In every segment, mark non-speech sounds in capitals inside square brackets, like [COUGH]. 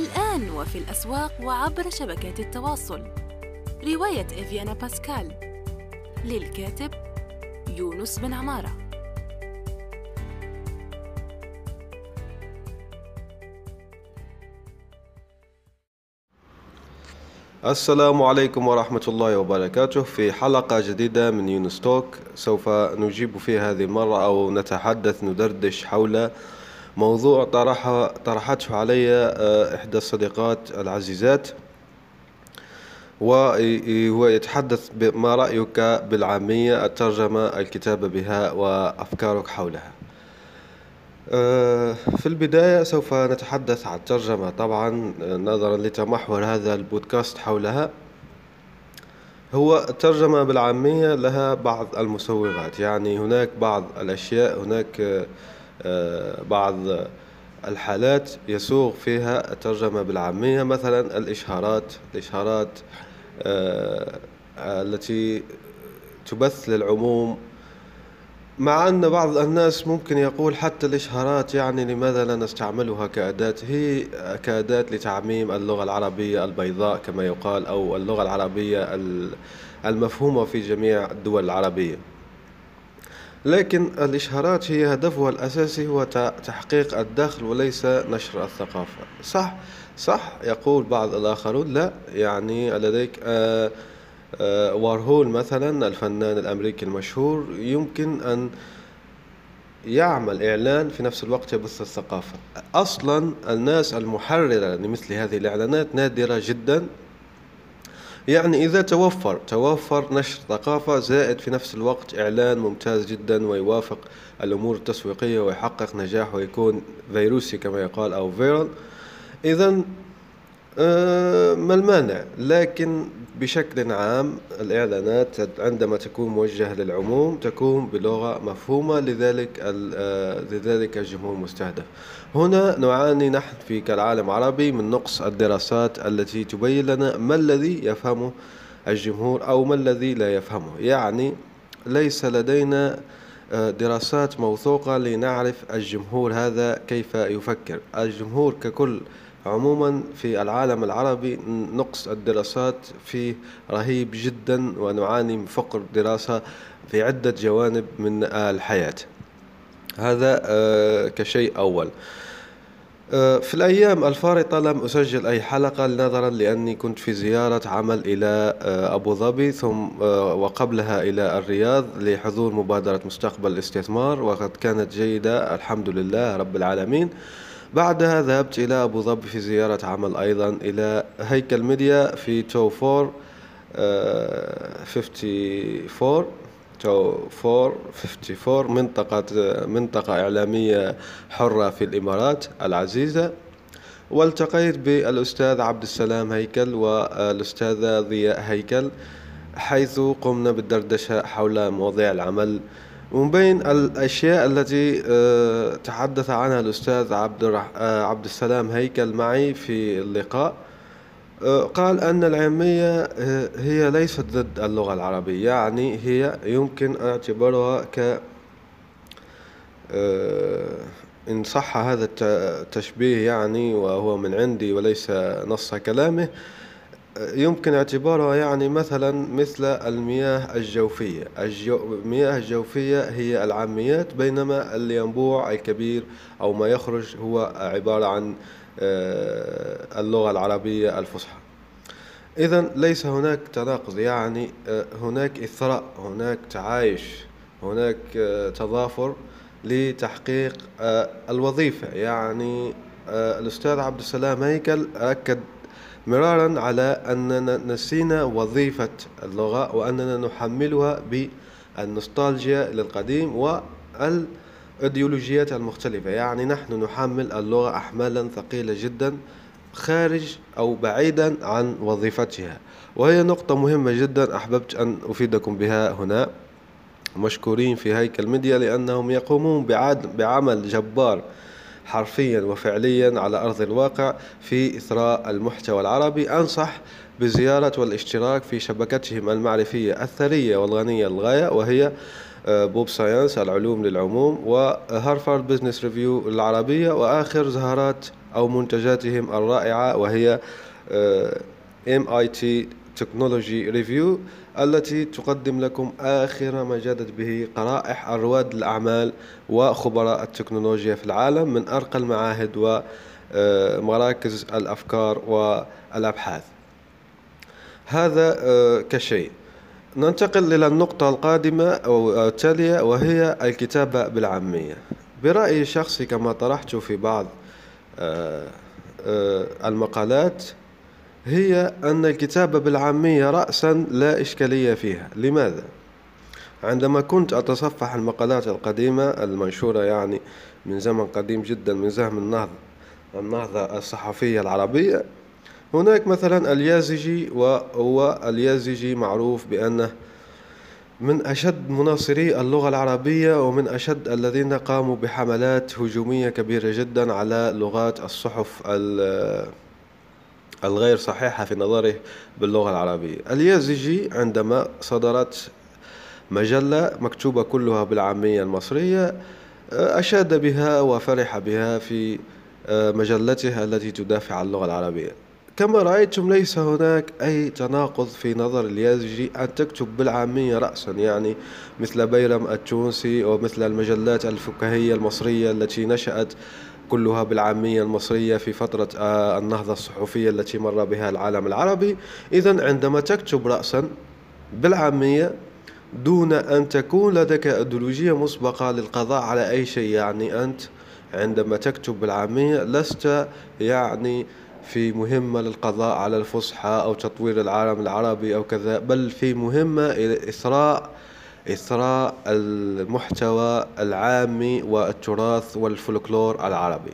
الآن وفي الأسواق وعبر شبكات التواصل. رواية إفيانا باسكال. للكاتب يونس بن عمارة. السلام عليكم ورحمة الله وبركاته. في حلقة جديدة من يونستوك سوف نجيب في هذه المرة أو نتحدث ندردش حول موضوع طرح طرحته علي آه، إحدى الصديقات العزيزات وهو يتحدث ما رأيك بالعامية الترجمة الكتابة بها وأفكارك حولها. آه، في البداية سوف نتحدث عن الترجمة طبعا نظرا لتمحور هذا البودكاست حولها. هو الترجمة بالعامية لها بعض المسوغات يعني هناك بعض الأشياء هناك آه، بعض الحالات يسوغ فيها الترجمة بالعامية مثلا الإشهارات الإشهارات آه، التي تبث للعموم. مع أن بعض الناس ممكن يقول حتى الإشهارات يعني لماذا لا نستعملها كأداة؟ هي كأداة لتعميم اللغة العربية البيضاء كما يقال أو اللغة العربية المفهومة في جميع الدول العربية. لكن الإشهارات هي هدفها الأساسي هو تحقيق الدخل وليس نشر الثقافة. صح صح يقول بعض الآخرون لا يعني لديك آه آه، وارهول مثلا الفنان الأمريكي المشهور يمكن أن يعمل إعلان في نفس الوقت يبث الثقافة. أصلا الناس المحررة لمثل هذه الإعلانات نادرة جدا. يعني إذا توفر توفر نشر ثقافة زائد في نفس الوقت إعلان ممتاز جدا ويوافق الأمور التسويقية ويحقق نجاح ويكون فيروسي كما يقال أو فيرال. إذا ما المانع. لكن بشكل عام الإعلانات عندما تكون موجهة للعموم تكون بلغة مفهومة لذلك آه، لذلك الجمهور المستهدف هنا نعاني نحن في كالعالم العربي من نقص الدراسات التي تبين لنا ما الذي يفهمه الجمهور أو ما الذي لا يفهمه. يعني ليس لدينا آه، دراسات موثوقة لنعرف الجمهور هذا كيف يفكر. الجمهور ككل عموما في العالم العربي نقص الدراسات فيه رهيب جدا ونعاني من فقر دراسة في عدة جوانب من الحياة. هذا آه، كشيء أول. آه، في الأيام الفارطة لم أسجل أي حلقة نظرا لأني كنت في زيارة عمل إلى آه، أبو ظبي ثم وقبلها إلى الرياض لحضور مبادرة مستقبل الاستثمار وقد كانت جيدة الحمد لله رب العالمين. بعدها ذهبت إلى أبو ظبي في زيارة عمل أيضا إلى Haykal Media في two four fifty four two four fifty four منطقة منطقة إعلامية حرة في الإمارات العزيزة. والتقيت بالأستاذ عبد السلام هيكل والأستاذة ضياء هيكل حيث قمنا بالدردشة حول مواضيع العمل ومن بين الأشياء التي آه، تحدث عنها الأستاذ عبد. آه، عبد السلام هيكل معي في اللقاء آه، قال أن العامية هي ليست ضد اللغة العربية يعني هي يمكن اعتبارها ك إن صح هذا التشبيه يعني وهو من عندي وليس نص كلامه يمكن اعتبارها يعني مثلا مثل المياه الجوفية. المياه الجوفية هي العاميات بينما الينبوع الكبير أو ما يخرج هو عبارة عن آه، اللغة العربية الفصحى. إذا ليس هناك تناقض يعني آه، هناك إثراء هناك تعايش هناك آه، تضافر لتحقيق الوظيفة. يعني الأستاذ عبد السلام هيكل أكد مرارا على أننا نسينا وظيفة اللغة وأننا نحملها بالنوستالجيا للقديم والإيديولوجيات المختلفة. يعني نحن نحمل اللغة أحمالا ثقيلة جدا خارج أو بعيدا عن وظيفتها. وهي نقطة مهمة جدا أحببت أن أفيدكم بها هنا. مشكورين في Haykal Media لأنهم يقومون بعمل جبار حرفيا وفعليا على أرض الواقع في إثراء المحتوى العربي. أنصح بزيارة والاشتراك في شبكتهم المعرفية الثرية والغنية للغاية وهي آه، Pop Science العلوم للعموم و Harvard Business Review العربية وآخر زهرات أو منتجاتهم الرائعة وهي MIT Technology Review التي تقدم لكم آخر ما جادت به قرائح رواد الأعمال وخبراء التكنولوجيا في العالم من أرقى المعاهد ومراكز الأفكار والأبحاث. هذا آه، كشيء. ننتقل إلى النقطة القادمة أو التالية وهي الكتابة بالعامية. برأيي الشخصي كما طرحت في بعض آه، آه، المقالات هي أن الكتابة بالعامية رأسا لا إشكالية فيها لماذا؟ عندما كنت أتصفح المقالات القديمة المنشورة يعني من زمن قديم جدا من زمن النهضة النهضة الصحفية العربية هناك مثلا اليازجي وهو اليازجي معروف بأنه من أشد مناصري اللغة العربية ومن أشد الذين قاموا بحملات هجومية كبيرة جدا على لغات الصحف الغير صحيحة في نظره باللغة العربية. اليازجي عندما صدرت مجلة مكتوبة كلها بالعامية المصرية أشاد بها وفرح بها في مجلته التي تدافع عن اللغة العربية. كما رأيتم ليس هناك أي تناقض في نظر اليازجي أن تكتب بالعامية رأسا يعني مثل بيرم التونسي ومثل المجلات الفكاهية المصرية التي نشأت كلها بالعامية المصرية في فترة آه، النهضة الصحفية التي مر بها العالم العربي. إذا عندما تكتب رأسا بالعامية دون أن تكون لديك أيديولوجية مسبقة للقضاء على أي شيء يعني أنت عندما تكتب بالعامية لست يعني في مهمة للقضاء على الفصحى أو تطوير العالم العربي أو كذا بل في مهمة إثراء إثراء المحتوى العامي والتراث والفلكلور العربي.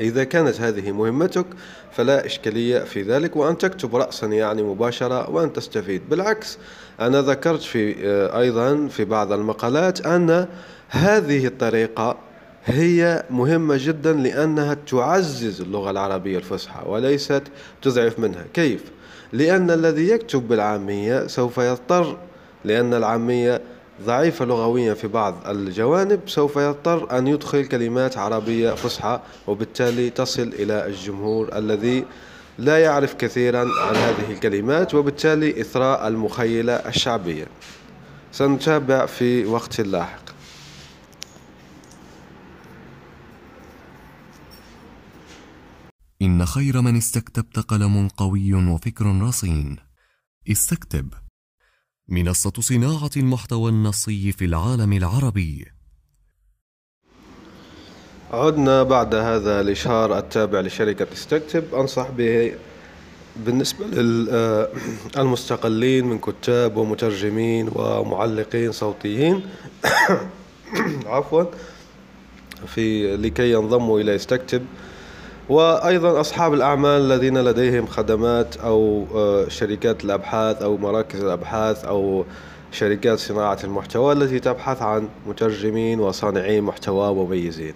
إذا كانت هذه مهمتك فلا إشكالية في ذلك وأن تكتب رأسا يعني مباشرة وأن تستفيد. بالعكس أنا ذكرت في آه، أيضا في بعض المقالات أن هذه الطريقة هي مهمة جدا لأنها تعزز اللغة العربية الفصحى وليست تضعف منها. كيف؟ لأن الذي يكتب بالعامية سوف يضطر لأن العامية ضعيفة لغويا في بعض الجوانب سوف يضطر أن يدخل كلمات عربية فصحى وبالتالي تصل إلى الجمهور الذي لا يعرف كثيرا عن هذه الكلمات وبالتالي إثراء المخيلة الشعبية. سنتابع في وقت لاحق. إن خير من استكتبت قلم قوي وفكر رصين. استكتب. منصة صناعة المحتوى النصي في العالم العربي. عدنا بعد هذا الإشهار التابع لشركة استكتب أنصح به بالنسبة للمستقلين من كتاب ومترجمين ومعلقين صوتيين. [COUGHS] عفوا. في لكي ينضموا إلى استكتب وأيضا أصحاب الأعمال الذين لديهم خدمات أو آه، شركات الأبحاث أو مراكز الأبحاث أو شركات صناعة المحتوى التي تبحث عن مترجمين وصانعي محتوى مميزين.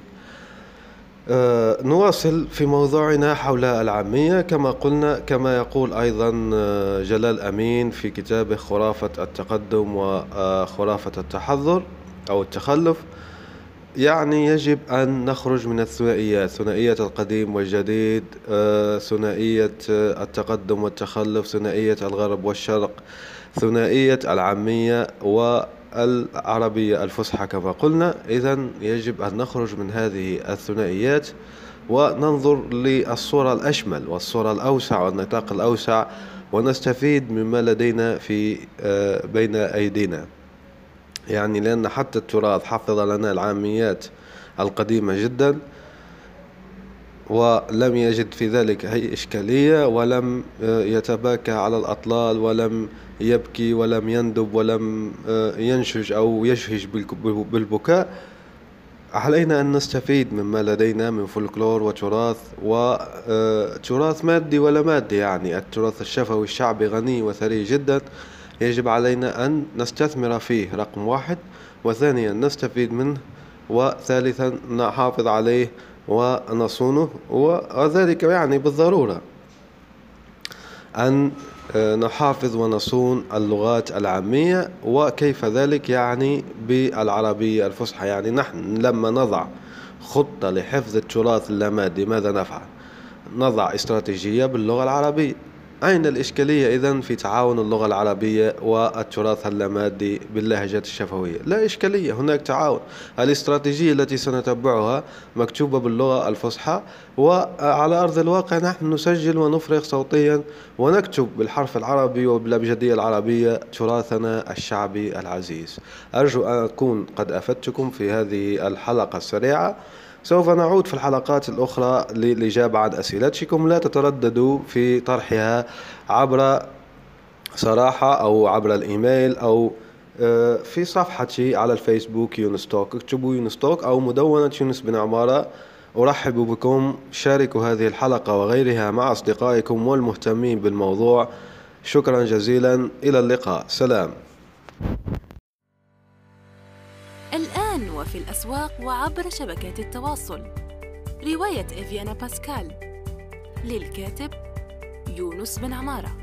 أه نواصل في موضوعنا حول العامية. كما قلنا كما يقول أيضا آه، جلال أمين في كتابه خرافة التقدم وخرافة التحضر أو التخلف. يعني يجب أن نخرج من الثنائيات ثنائية القديم والجديد آه، ثنائية آه، التقدم والتخلف ثنائية الغرب والشرق ثنائية العامية والعربية الفصحى كما قلنا. إذا يجب أن نخرج من هذه الثنائيات وننظر للصورة الأشمل والصورة الأوسع والنطاق الأوسع ونستفيد مما لدينا في آه، بين أيدينا. يعني لأن حتى التراث حفظ لنا العاميات القديمة جدا ولم يجد في ذلك أي إشكالية ولم آه، يتباكى على الأطلال ولم يبكي ولم يندب ولم آه، ينشج أو يشهج بالبكاء. علينا أن نستفيد مما لدينا من فولكلور وتراث وتراث آه، مادي ولا مادي يعني. التراث الشفوي الشعبي غني وثري جدا. يجب علينا أن نستثمر فيه رقم واحد وثانيا نستفيد منه وثالثا نحافظ عليه ونصونه وذلك يعني بالضرورة أن آه، نحافظ ونصون اللغات العامية وكيف ذلك يعني بالعربية الفصحى يعني نحن لما نضع خطة لحفظ التراث اللامادي ماذا نفعل؟ نضع استراتيجية باللغة العربية أين الإشكالية إذن في تعاون اللغة العربية والتراث اللامادي باللهجات الشفوية؟ لا إشكالية هناك تعاون. الاستراتيجية التي سنتبعها مكتوبة باللغة الفصحى وعلى أرض الواقع نحن نسجل ونفرغ صوتيا ونكتب بالحرف العربي وبالأبجدية العربية تراثنا الشعبي العزيز. أرجو أن أكون قد أفدتكم في هذه الحلقة السريعة. سوف نعود في الحلقات الأخرى للإجابة عن أسئلتكم. لا تترددوا في طرحها عبر صراحة أو عبر الإيميل أو آه، في صفحتي على الفيسبوك يونستوك. اكتبوا يونستوك أو مدونة يونس بن عمارة. أرحب بكم. شاركوا هذه الحلقة وغيرها مع أصدقائكم والمهتمين بالموضوع. شكرا جزيلا. إلى اللقاء. سلام. وفي الأسواق وعبر شبكات التواصل. رواية إفيانا باسكال. للكاتب يونس بن عمارة.